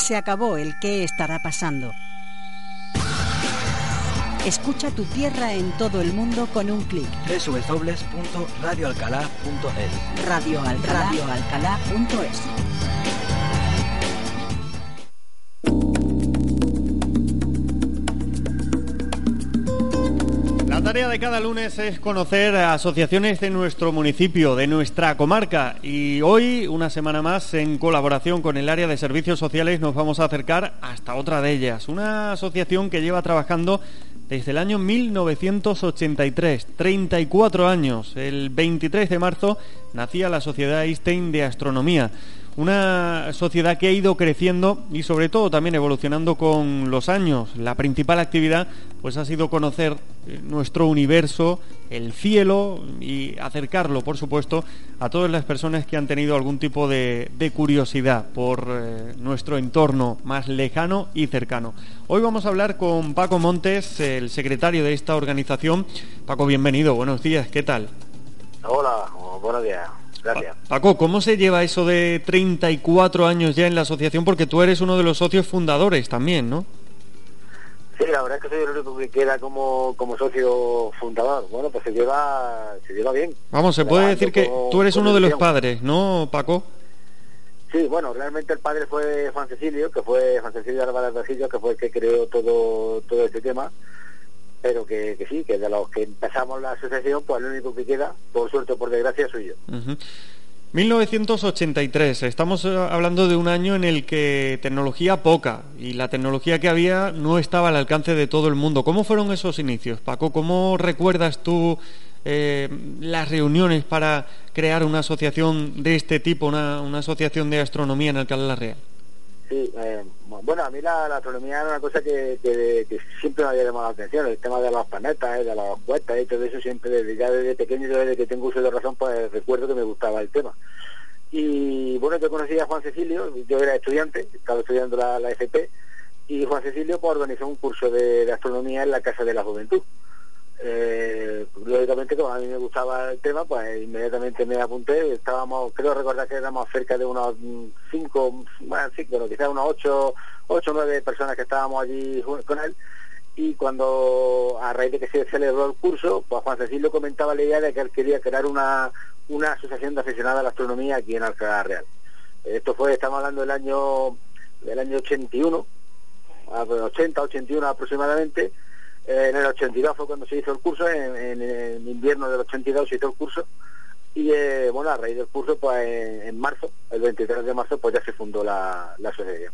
Se acabó el qué estará pasando. Escucha tu tierra en todo el mundo con un clic. www.radioalcalá.es Radioalcalá.es La tarea de cada lunes es conocer asociaciones de nuestro municipio, de nuestra comarca. Y hoy, una semana más, en colaboración con el área de servicios sociales, nos vamos a acercar hasta otra de ellas. Una asociación que lleva trabajando desde el año 1983, 34 años. El 23 de marzo nacía la Sociedad Einstein de Astronomía. Una sociedad que ha ido creciendo y sobre todo también evolucionando con los años. La principal actividad pues ha sido conocer eh, nuestro universo, el cielo y acercarlo, por supuesto, a todas las personas que han tenido algún tipo de, curiosidad por eh, nuestro entorno más lejano y cercano. Hoy vamos a hablar con Paco Montes, el secretario de esta organización. Paco, bienvenido, buenos días, ¿qué tal? Hola, buenos días. Gracias. Paco, ¿cómo se lleva eso de 34 años ya en la asociación? Porque tú eres uno de los socios fundadores también, ¿no? Sí, la verdad es que soy el único que queda como, como socio fundador. Bueno, pues se lleva, se lleva bien. Vamos, se puede decir que tú eres uno de los padres, ¿no, Paco? Sí, bueno, realmente el padre fue Juan Cecilio, que fue Juan Cecilio Álvarez Vergillo, que fue el que creó todo, todo este tema. Pero que, que sí, que de los que empezamos la asociación, pues el único que queda, por suerte o por desgracia, soy yo. Ujú. 1983, estamos eh, hablando de un año en el que tecnología poca y la tecnología que había no estaba al alcance de todo el mundo. ¿Cómo fueron esos inicios, Paco? ¿Cómo recuerdas tú eh, las reuniones para crear una asociación de este tipo, una, una asociación de astronomía en Alcalá la Real? Sí, eh, bueno, a mí la, astronomía era una cosa que, siempre me había llamado la atención, el tema de los planetas, eh, de los cohetes y todo eso, siempre desde, ya desde pequeño, desde que tengo uso de razón, pues recuerdo que me gustaba el tema. Y bueno, yo conocí a Juan Cecilio, yo era estudiante, estaba estudiando la, FP, y Juan Cecilio pues, organizó un curso de astronomía en la Casa de la Juventud. Eh, lógicamente, como a mí me gustaba el tema, pues inmediatamente me apunté. Estábamos, creo recordar que éramos cerca de unos cinco, bueno, bueno, quizás unos ocho, ocho o nueve personas que estábamos allí con él. Y cuando, a raíz de que se celebró el curso, pues Juan Cecilio comentaba la idea de que él quería crear una, una asociación de aficionados a la astronomía aquí en Alcalá Real. Esto fue, estamos hablando del año, del año 81, a- 80, 81 aproximadamente. Eh, en el 82 fue cuando se hizo el curso, en, en- en invierno del 82 se hizo el curso. Y eh, bueno, a raíz del curso, pues en, marzo, el 23 de marzo, pues ya se fundó la, la asociación.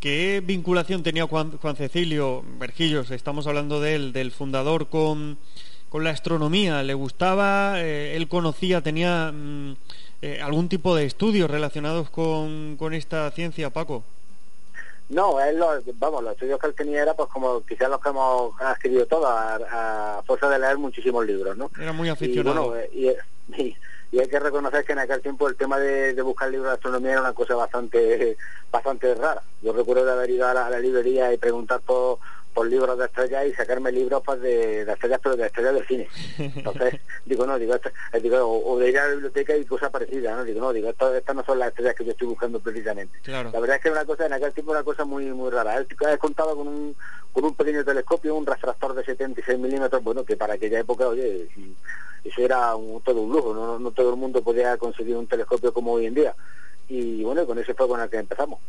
¿Qué vinculación tenía Juan, Juan Cecilio Vergillos? Estamos hablando de él, del fundador con, con la astronomía. ¿Le gustaba? Eh, ¿Él conocía, tenía mm, eh, algún tipo de estudios relacionados con, con esta ciencia, Paco? No, él lo- vamos, los estudios que él tenía era pues como quizás los que hemos adquirido todos, a, a fuerza de leer muchísimos libros, ¿no? Era muy Y aficionado. bueno, y, y- y hay que reconocer que en aquel tiempo el tema de, de buscar libros de astronomía era una cosa bastante bastante rara. Yo recuerdo de haber ido a la, a la librería y preguntar por, por libros de estrellas y sacarme libros pues, de, de estrellas, pero de estrellas del cine. Entonces, digo, no, digo, esto- eh, digo o, o de ir a la biblioteca y cosas parecidas, ¿no? Digo, no, digo, esto- estas no son las estrellas que yo estoy buscando precisamente. Claro. La verdad es que una cosa, en aquel tiempo una cosa muy muy rara. Él, contaba con un, con un pequeño telescopio, un refractor de 76 milímetros, bueno, que para aquella época, oye, eso era un- todo un lujo, no, no todo el mundo podía conseguir un telescopio como hoy en día. Y bueno, con ese fue con el que empezamos.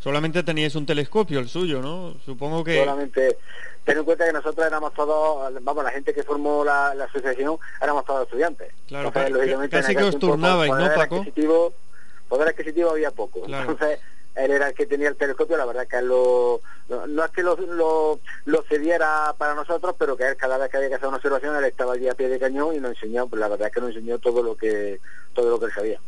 Solamente teníais un telescopio, el suyo, ¿no? Supongo que... Solamente, ten en cuenta que nosotros éramos todos, vamos, la gente que formó la, la asociación, éramos todos estudiantes. Claro, Entonces, lógicamente, casi que os turnabais, ¿no, Paco? Adquisitivo, poder adquisitivo había poco. Claro. Entonces, él era el que tenía el telescopio, la verdad que él lo, no, es que lo, lo, lo cediera para nosotros, pero que él cada vez que había que hacer una observación, él estaba allí a pie de cañón y nos enseñó, pues la verdad es que nos enseñó todo lo que todo lo que él sabía.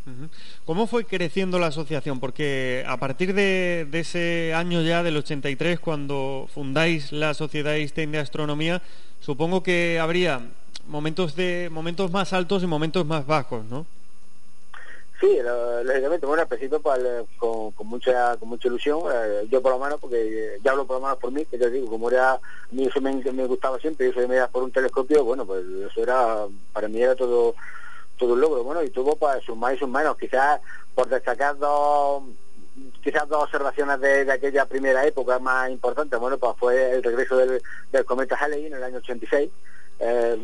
¿Cómo fue creciendo la asociación? Porque a partir de, de ese año ya, del 83, cuando fundáis la Sociedad Einstein de Astronomía, supongo que habría momentos de momentos más altos y momentos más bajos, ¿no? Sí, lo- lógicamente, bueno, al principio pues, eh, con, mucha con mucha ilusión, eh, yo por lo menos, porque eh, ya hablo por lo menos por mí, que yo digo, como era, a mí eso me, gustaba siempre, yo soy media por un telescopio, bueno, pues eso era, para mí era todo todo un logro, bueno, y tuvo pues sus más y sus menos, quizás por destacar dos, quizás quizás dos observaciones de, aquella primera época más importante, bueno, pues fue el regreso del, del cometa Halley en el año 86, eh,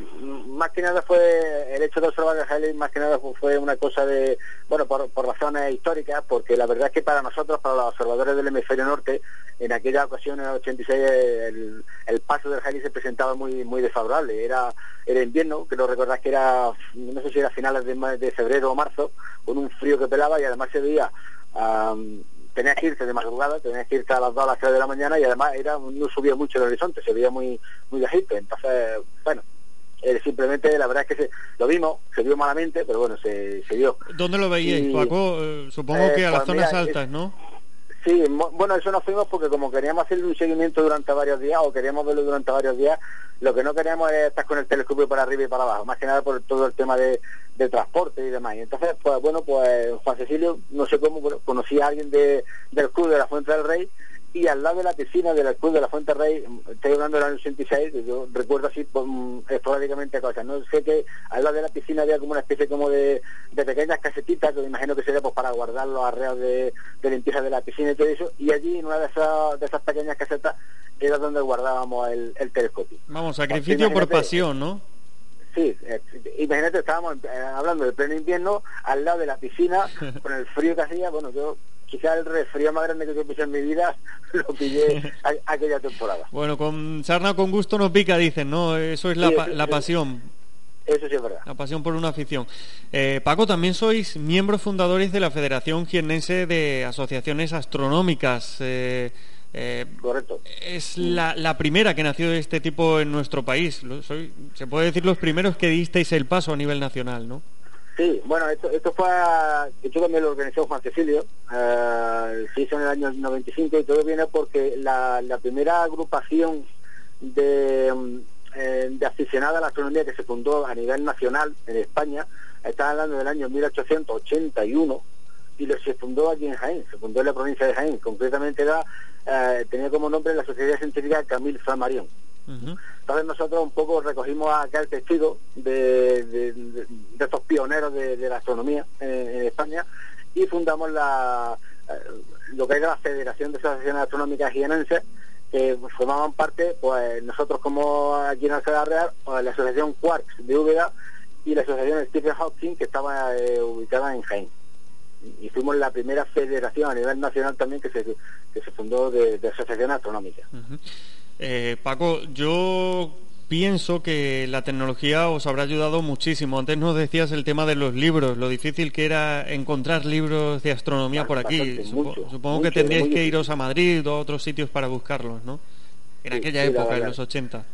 más que nada fue el hecho de observar el Halley, más que nada fue una cosa de, bueno, por, razones históricas, porque la verdad es que para nosotros, para los observadores del hemisferio norte, en aquella ocasión, en el 86, el, el paso del Halley se presentaba muy muy desfavorable. Era, era invierno, que lo recordás que era, no sé si era finales de, de febrero o marzo, con un frío que pelaba y además se veía tenías que irte de madrugada, tenías que irte a las 2 a las 3 de la mañana y además era no subía mucho el horizonte, se veía muy muy bajito. Entonces, bueno, eh, simplemente la verdad es que se, lo vimos, se vio malamente, pero bueno, se, se vio. ¿Dónde lo veíais, Paco? Eh, supongo que a las pues zonas altas, ¿no? Sí, bueno, eso nos fuimos porque como queríamos hacer un seguimiento durante varios días o queríamos verlo durante varios días, lo que no queríamos es estar con el telescopio para arriba y para abajo, más que nada por todo el tema de, transporte y demás. Entonces, pues bueno, pues Juan Cecilio, no sé cómo, conocía a alguien de, del club de la Fuente del Rey y al lado de la piscina del club de la Fuente Rey, estoy hablando del año 86, yo recuerdo así um, esporádicamente cosas, no sé que al lado de la piscina había como una especie como de, pequeñas casetitas, que me imagino que sería pues para guardar los arreos de, limpieza de la piscina y todo eso, y allí en una de esas, de esas pequeñas casetas era donde guardábamos el, telescopio. Vamos, sacrificio por pasión, ¿no? Sí, eh, imagínate, estábamos eh, hablando del pleno invierno, al lado de la piscina, con el frío que hacía, bueno, yo quizá el resfrío más grande que yo en mi vida lo pillé aquella temporada. Bueno, con sarna con gusto no pica, dicen, ¿no? Eso es la, la pasión. Eso sí es verdad. La pasión por una afición. Eh, Paco, también sois miembros fundadores de la Federación Jiennense de Asociaciones Astronómicas. Eh, eh, Correcto. Es la, la, primera que nació de este tipo en nuestro país. se puede decir los primeros que disteis el paso a nivel nacional, ¿no? Sí, bueno, esto, esto fue, esto también lo organizó Juan Cecilio, eh, se hizo en el año 95 y todo viene porque la, primera agrupación de, eh, de aficionados a la astronomía que se fundó a nivel nacional en España, está hablando del año 1881 y lo, se fundó aquí en Jaén, se fundó en la provincia de Jaén, concretamente era, eh, tenía como nombre la Sociedad Científica Camille Flammarion. Entonces nosotros un poco recogimos aquel testigo de, de, estos pioneros de, la astronomía en, España y fundamos la, eh, lo que era la Federación de Asociaciones Astronómicas Jienenses que formaban parte, pues nosotros como aquí en Alcalá Real, pues, la Asociación Quarks de Úbeda y la Asociación Stephen Hawking que estaba eh, ubicada en Jaén y fuimos la primera federación a nivel nacional también que se, que se fundó de, asociaciones astronómicas. Eh, Paco, yo pienso que la tecnología os habrá ayudado muchísimo. Antes nos decías el tema de los libros, lo difícil que era encontrar libros de astronomía por aquí. supongo que tendríais que iros a Madrid o a otros sitios para buscarlos, ¿no? En aquella época, en los 80.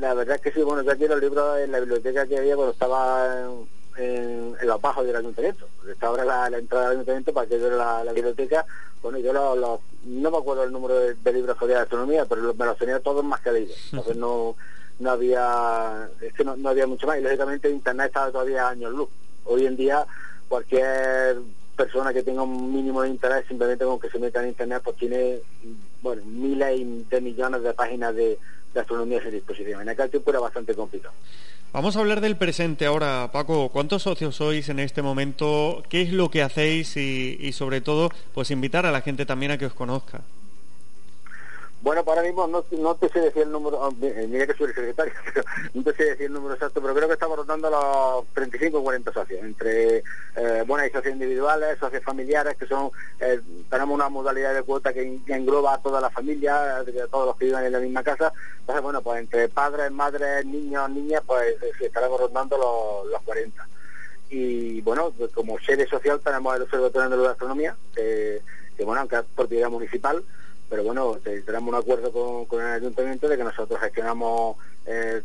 La verdad es que sí, bueno, yo aquí los libros en la biblioteca que había cuando estaba en, los bajos del ayuntamiento. Está ahora la, entrada del ayuntamiento para que yo la, la biblioteca. Bueno, yo no me acuerdo el número de, libros que había de astronomía, pero me los tenía todos más que leídos. Entonces no, no había, es que no, había mucho más. Y lógicamente Internet estaba todavía años luz. Hoy en día cualquier persona que tenga un mínimo de interés simplemente con que se meta en internet pues tiene bueno miles de millones de páginas de, de astronomía a su disposición. En aquel tiempo era bastante complicado. Vamos a hablar del presente ahora, Paco. ¿Cuántos socios sois en este momento? ¿Qué es lo que hacéis? Y, y sobre todo, pues invitar a la gente también a que os conozca. Bueno, para mismo no, no te sé decir el número, oh, mira que soy el secretario, pero no te sé decir el número exacto, pero creo que estamos rotando los 35 o 40 socios, entre, eh, bueno, hay socios individuales, socios familiares, que son, eh, tenemos una modalidad de cuota que, engloba a toda la familia, a todos los que viven en la misma casa, entonces, bueno, pues entre padres, madres, niños, niñas, pues eh, estaremos rotando los, los 40 y bueno, pues como sede social tenemos el Observatorio de Astronomía, que, que bueno, aunque es propiedad municipal, pero bueno, tenemos un acuerdo con, el ayuntamiento de que nosotros gestionamos eh,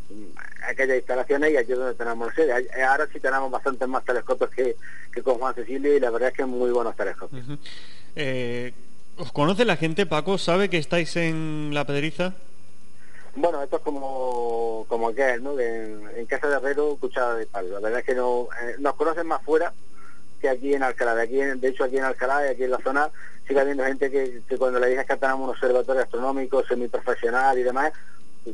aquellas instalaciones y aquí es donde tenemos sede. Eh, ahora sí tenemos bastantes más telescopios que, con Juan Cecilio y la verdad es que muy buenos telescopios. Eh, ¿Os conoce la gente, Paco? ¿Sabe que estáis en La Pedriza? Bueno, esto es como, como aquel, ¿no? en, Casa de Herrero, cuchara de palo. La verdad es que no, nos conocen más fuera que aquí en Alcalá. De, aquí, de hecho, aquí en Alcalá y aquí en la zona sigue habiendo gente que, cuando le dices que tenemos un observatorio astronómico semiprofesional y demás,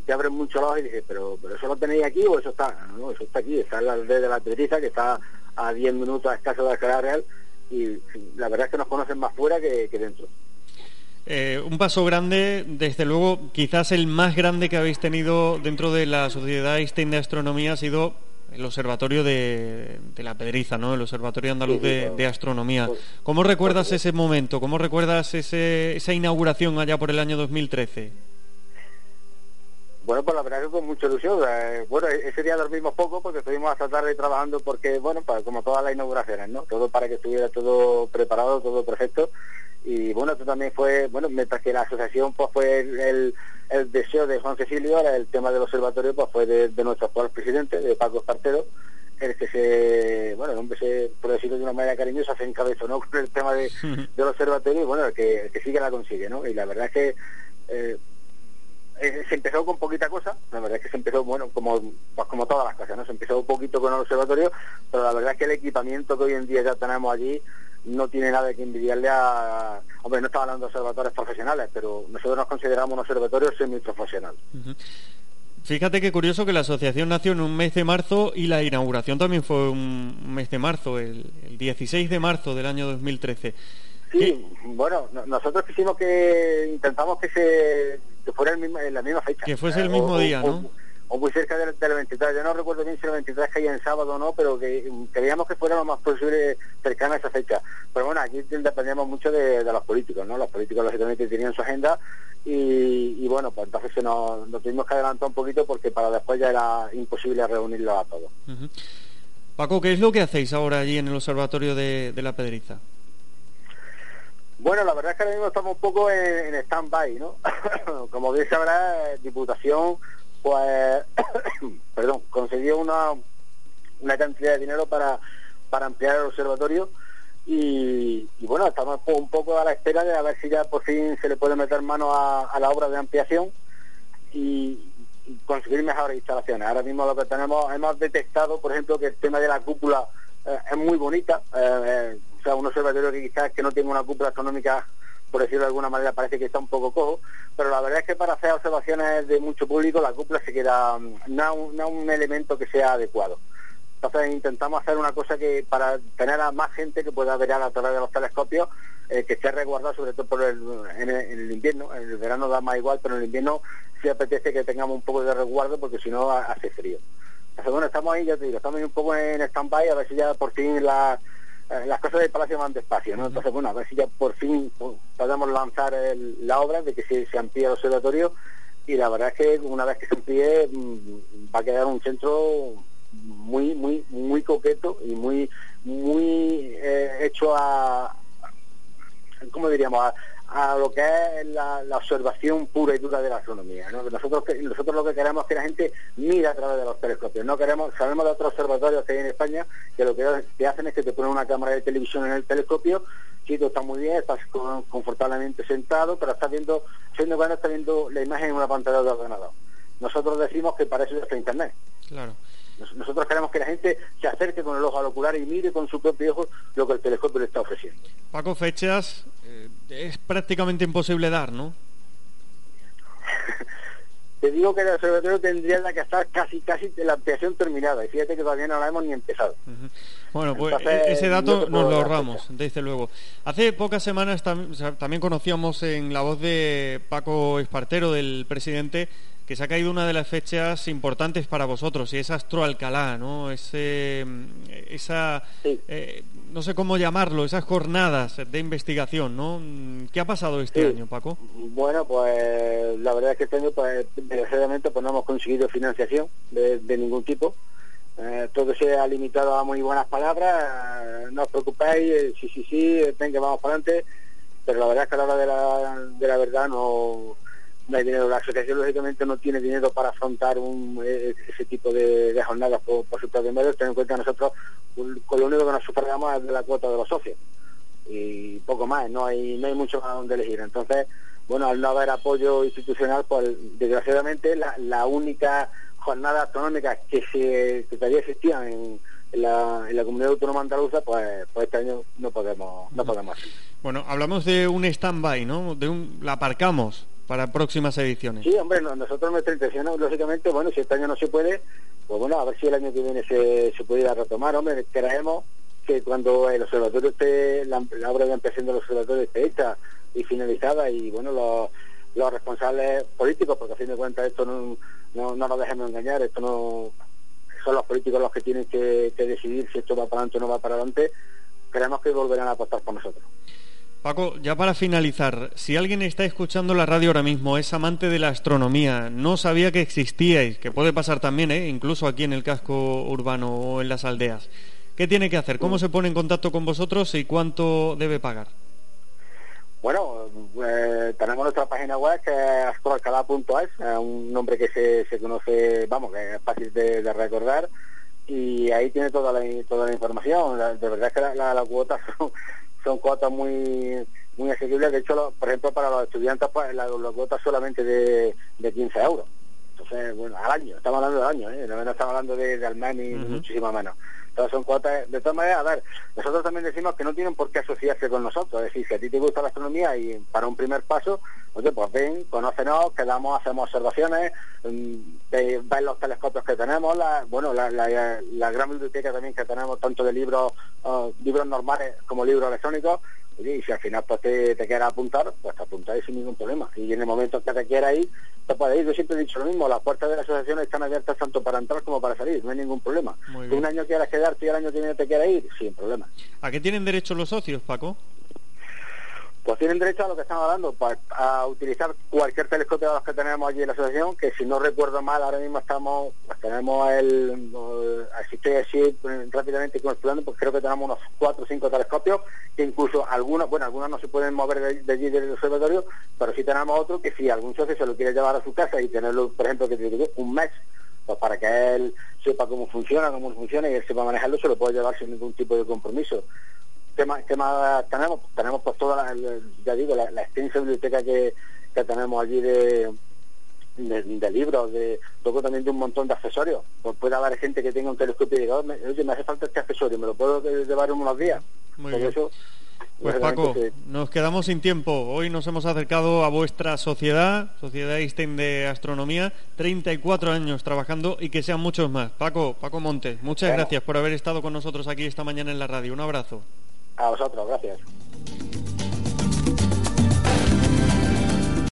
te abren mucho los ojos y dices, pero, pero eso lo tenéis aquí o eso está, no, eso está aquí, está en la aldea de la Pedriza, que está a 10 minutos a escaso de Alcalá Real, y la verdad es que nos conocen más fuera que, que dentro. Eh, un paso grande, desde luego, quizás el más grande que habéis tenido dentro de la Sociedad Einstein de Astronomía ha sido el Observatorio de, la Pedriza, ¿no? El Observatorio Andaluz de, Astronomía. ¿Cómo recuerdas ese momento? ¿Cómo recuerdas esa inauguración allá por el año 2013? Bueno, pues la verdad que con mucha ilusión. Eh, bueno, e-, ese día dormimos poco porque estuvimos hasta tarde trabajando porque, bueno, pues como todas las inauguraciones, ¿no? Todo para que estuviera todo preparado, todo perfecto. Y bueno, esto también fue, bueno, mientras que la asociación pues fue el, deseo de Juan Cecilio, ahora el tema del observatorio pues fue de, nuestro actual presidente, de Paco Espartero, el que se, bueno, el hombre se, por decirlo de una manera cariñosa, se encabezó ¿no? con el tema de, del observatorio y bueno, el que, que sigue la consigue, ¿no? Y la verdad es que eh, eh, se empezó con poquita cosa, la verdad es que se empezó, bueno, como, pues como todas las cosas, ¿no? Se empezó un poquito con el observatorio, pero la verdad es que el equipamiento que hoy en día ya tenemos allí no tiene nada que envidiarle a... Hombre, no estaba hablando de observatorios profesionales, pero nosotros nos consideramos un observatorio semiprofesional. Fíjate qué curioso que la asociación nació en un mes de marzo y la inauguración también fue un mes de marzo, el, el 16 de marzo del año 2013. Sí, bueno, nosotros quisimos que intentamos que se que fuera el mismo, en la misma fecha. Que fuese el mismo día, ¿no? O, muy cerca del, 23. Yo no recuerdo bien si el 23 caía en sábado o no, pero que queríamos que fuera lo más posible cercana a esa fecha. Pero bueno, aquí dependíamos mucho de, los políticos, ¿no? Los políticos lógicamente tenían su agenda y, bueno, pues entonces nos, nos, tuvimos que adelantar un poquito porque para después ya era imposible reunirlo a todos. Paco, ¿qué es lo que hacéis ahora allí en el Observatorio de la Pedriza? Bueno, la verdad es que ahora mismo estamos un poco en, stand-by, ¿no? Como bien sabrá, Diputación, pues, perdón, concedió una, una cantidad de dinero para, para ampliar el observatorio y, bueno, estamos un poco a la espera de a ver si ya por fin se le puede meter mano a, la obra de ampliación y, conseguir mejores instalaciones. Ahora mismo lo que tenemos, hemos detectado, por ejemplo, que el tema de la cúpula eh, es muy bonita. Eh, eh, sea, un observatorio que quizás que no tenga una cúpula astronómica, por decirlo de alguna manera, parece que está un poco cojo, pero la verdad es que para hacer observaciones de mucho público la cúpula se queda mm, no, un elemento que sea adecuado. Entonces intentamos hacer una cosa que para tener a más gente que pueda ver a través de los telescopios, eh, que esté resguardado sobre todo por el, en, el, invierno. En el verano da más igual, pero en el invierno sí apetece que tengamos un poco de resguardo porque si no hace frío. Entonces bueno, estamos ahí, ya te digo, estamos ahí un poco en stand-by a ver si ya por fin la, eh, las cosas del Palacio van despacio, ¿no? Entonces, bueno, a ver si ya por fin podemos lanzar la obra de que se, se amplíe el observatorio y la verdad es que una vez que se amplíe mm, va a quedar un centro muy, muy, muy coqueto y muy, muy eh, hecho a, ¿cómo diríamos? a lo que es la, observación pura y dura de la astronomía. Nosotros, nosotros lo que queremos es que la gente mire a través de los telescopios. No queremos, sabemos de otros observatorios que hay en España que lo que, hacen es que te ponen una cámara de televisión en el telescopio, sí, todo está muy bien, estás confortablemente sentado, pero estás viendo, siendo cuando estás viendo la imagen en una pantalla de ordenador. Nosotros decimos que para eso está Internet. Claro. Nosotros queremos que la gente se acerque con el ojo al ocular y mire con su propio ojo lo que el telescopio le está ofreciendo. Paco, fechas eh, es prácticamente imposible dar, ¿no? Te digo que el observatorio tendría que estar casi casi de la ampliación terminada y fíjate que todavía no la hemos ni empezado. Bueno, pues e-, ese dato nos lo ahorramos, desde luego. Hace pocas semanas también conocíamos en la voz de Paco Espartero, del presidente, que se ha caído una de las fechas importantes para vosotros y es Astro Alcalá, ¿no? Ese, esa, eh, no sé cómo llamarlo, esas jornadas de investigación, ¿no? ¿Qué ha pasado este año, Paco? Bueno, pues la verdad es que este año, pues, desgraciadamente, pues no hemos conseguido financiación de, ningún tipo. Eh, todo se ha limitado a muy buenas palabras, no os preocupéis, eh, sí, sí, sí, venga, vamos para adelante, pero la verdad es que a la hora de la, de la verdad no no hay dinero. La asociación, lógicamente, no tiene dinero para afrontar un, eh, ese tipo de, jornadas por, por su propio medio. Ten en cuenta que nosotros, con lo único que nos sufragamos es de la cuota de los socios. Y poco más, no hay, no hay mucho más donde elegir. Entonces, bueno, al no haber apoyo institucional, pues desgraciadamente la, la única jornada astronómica que se que todavía existía en, la, en la comunidad autónoma andaluza, pues, pues este año no podemos, no podemos. Bueno, hablamos de un stand-by, ¿no? De un, la aparcamos para próximas ediciones. Sí, hombre, nosotros nuestra intención, lógicamente, bueno, si este año no se puede, pues bueno, a ver si el año que viene se, se pudiera retomar, hombre, creemos que cuando el observatorio esté, la, obra de ampliación del observatorio esté hecha, y finalizada y bueno, los, los responsables políticos, porque a fin de cuentas esto no, no, no nos dejemos engañar, esto no son los políticos los que tienen que, decidir si esto va para adelante o no va para adelante, creemos que volverán a apostar por nosotros. Paco, ya para finalizar, si alguien está escuchando la radio ahora mismo, es amante de la astronomía, no sabía que existíais, que puede pasar también, ¿eh? incluso aquí en el casco urbano o en las aldeas, ¿qué tiene que hacer? ¿Cómo se pone en contacto con vosotros y cuánto debe pagar? Bueno, eh, tenemos nuestra página web que es astroalcalá.es, un nombre que se, se, conoce, vamos, que es fácil de, recordar y ahí tiene toda la, toda la información. de verdad que las la, cuotas son, son, cuotas muy muy asequibles. De hecho, por ejemplo, para los estudiantes, pues la, la cuota solamente de, de 15 euros. Entonces, bueno, al año, estamos hablando del año, ¿eh? no, estamos hablando de, de al mes ni muchísimo menos. Todas son cuotas. De todas maneras, a ver, nosotros también decimos que no tienen por qué asociarse con nosotros. Es decir, si a ti te gusta la astronomía y para un primer paso, oye, pues ven, conócenos, quedamos, hacemos observaciones, mm, ven los telescopios que tenemos, la, bueno, la, la, gran biblioteca también que tenemos, tanto de libros, oh, libros normales como libros electrónicos. Y si al final pues, te, te quieras apuntar, pues te apuntáis sin ningún problema. Y en el momento que te quieras ir, te puedes ir. Yo siempre he dicho lo mismo, las puertas de la asociación están abiertas tanto para entrar como para salir, no hay ningún problema. Un año quieras quedarte y el año que viene te quieras ir, sin problema. ¿A qué tienen derecho los socios, Paco? Pues tienen derecho a lo que estamos hablando, a utilizar cualquier telescopio de los que tenemos allí en la asociación, que si no recuerdo mal, ahora mismo estamos, pues tenemos el, así estoy así rápidamente calculando, pues creo que tenemos unos cuatro o cinco telescopios, que incluso algunos, bueno, algunos no se pueden mover de, allí del observatorio, pero sí tenemos otro que si algún socio se lo quiere llevar a su casa y tenerlo, por ejemplo, que tiene un mes, pues para que él sepa cómo funciona, cómo funciona y él sepa manejarlo, se lo puede llevar sin ningún tipo de compromiso. ¿Qué más, tenemos? Tenemos pues toda la, ya digo, la, extensa biblioteca que, tenemos allí de, de, libros, de luego también de un montón de accesorios. Pues puede haber gente que tenga un telescopio y diga, oye, me hace falta este accesorio, ¿me lo puedo llevar unos días? Muy bien. pues Paco, nos quedamos sin tiempo. Hoy nos hemos acercado a vuestra sociedad, Sociedad Einstein de Astronomía, 34 años trabajando y que sean muchos más. Paco, Paco Montes, muchas gracias por haber estado con nosotros aquí esta mañana en la radio. Un abrazo. A vosotros, gracias.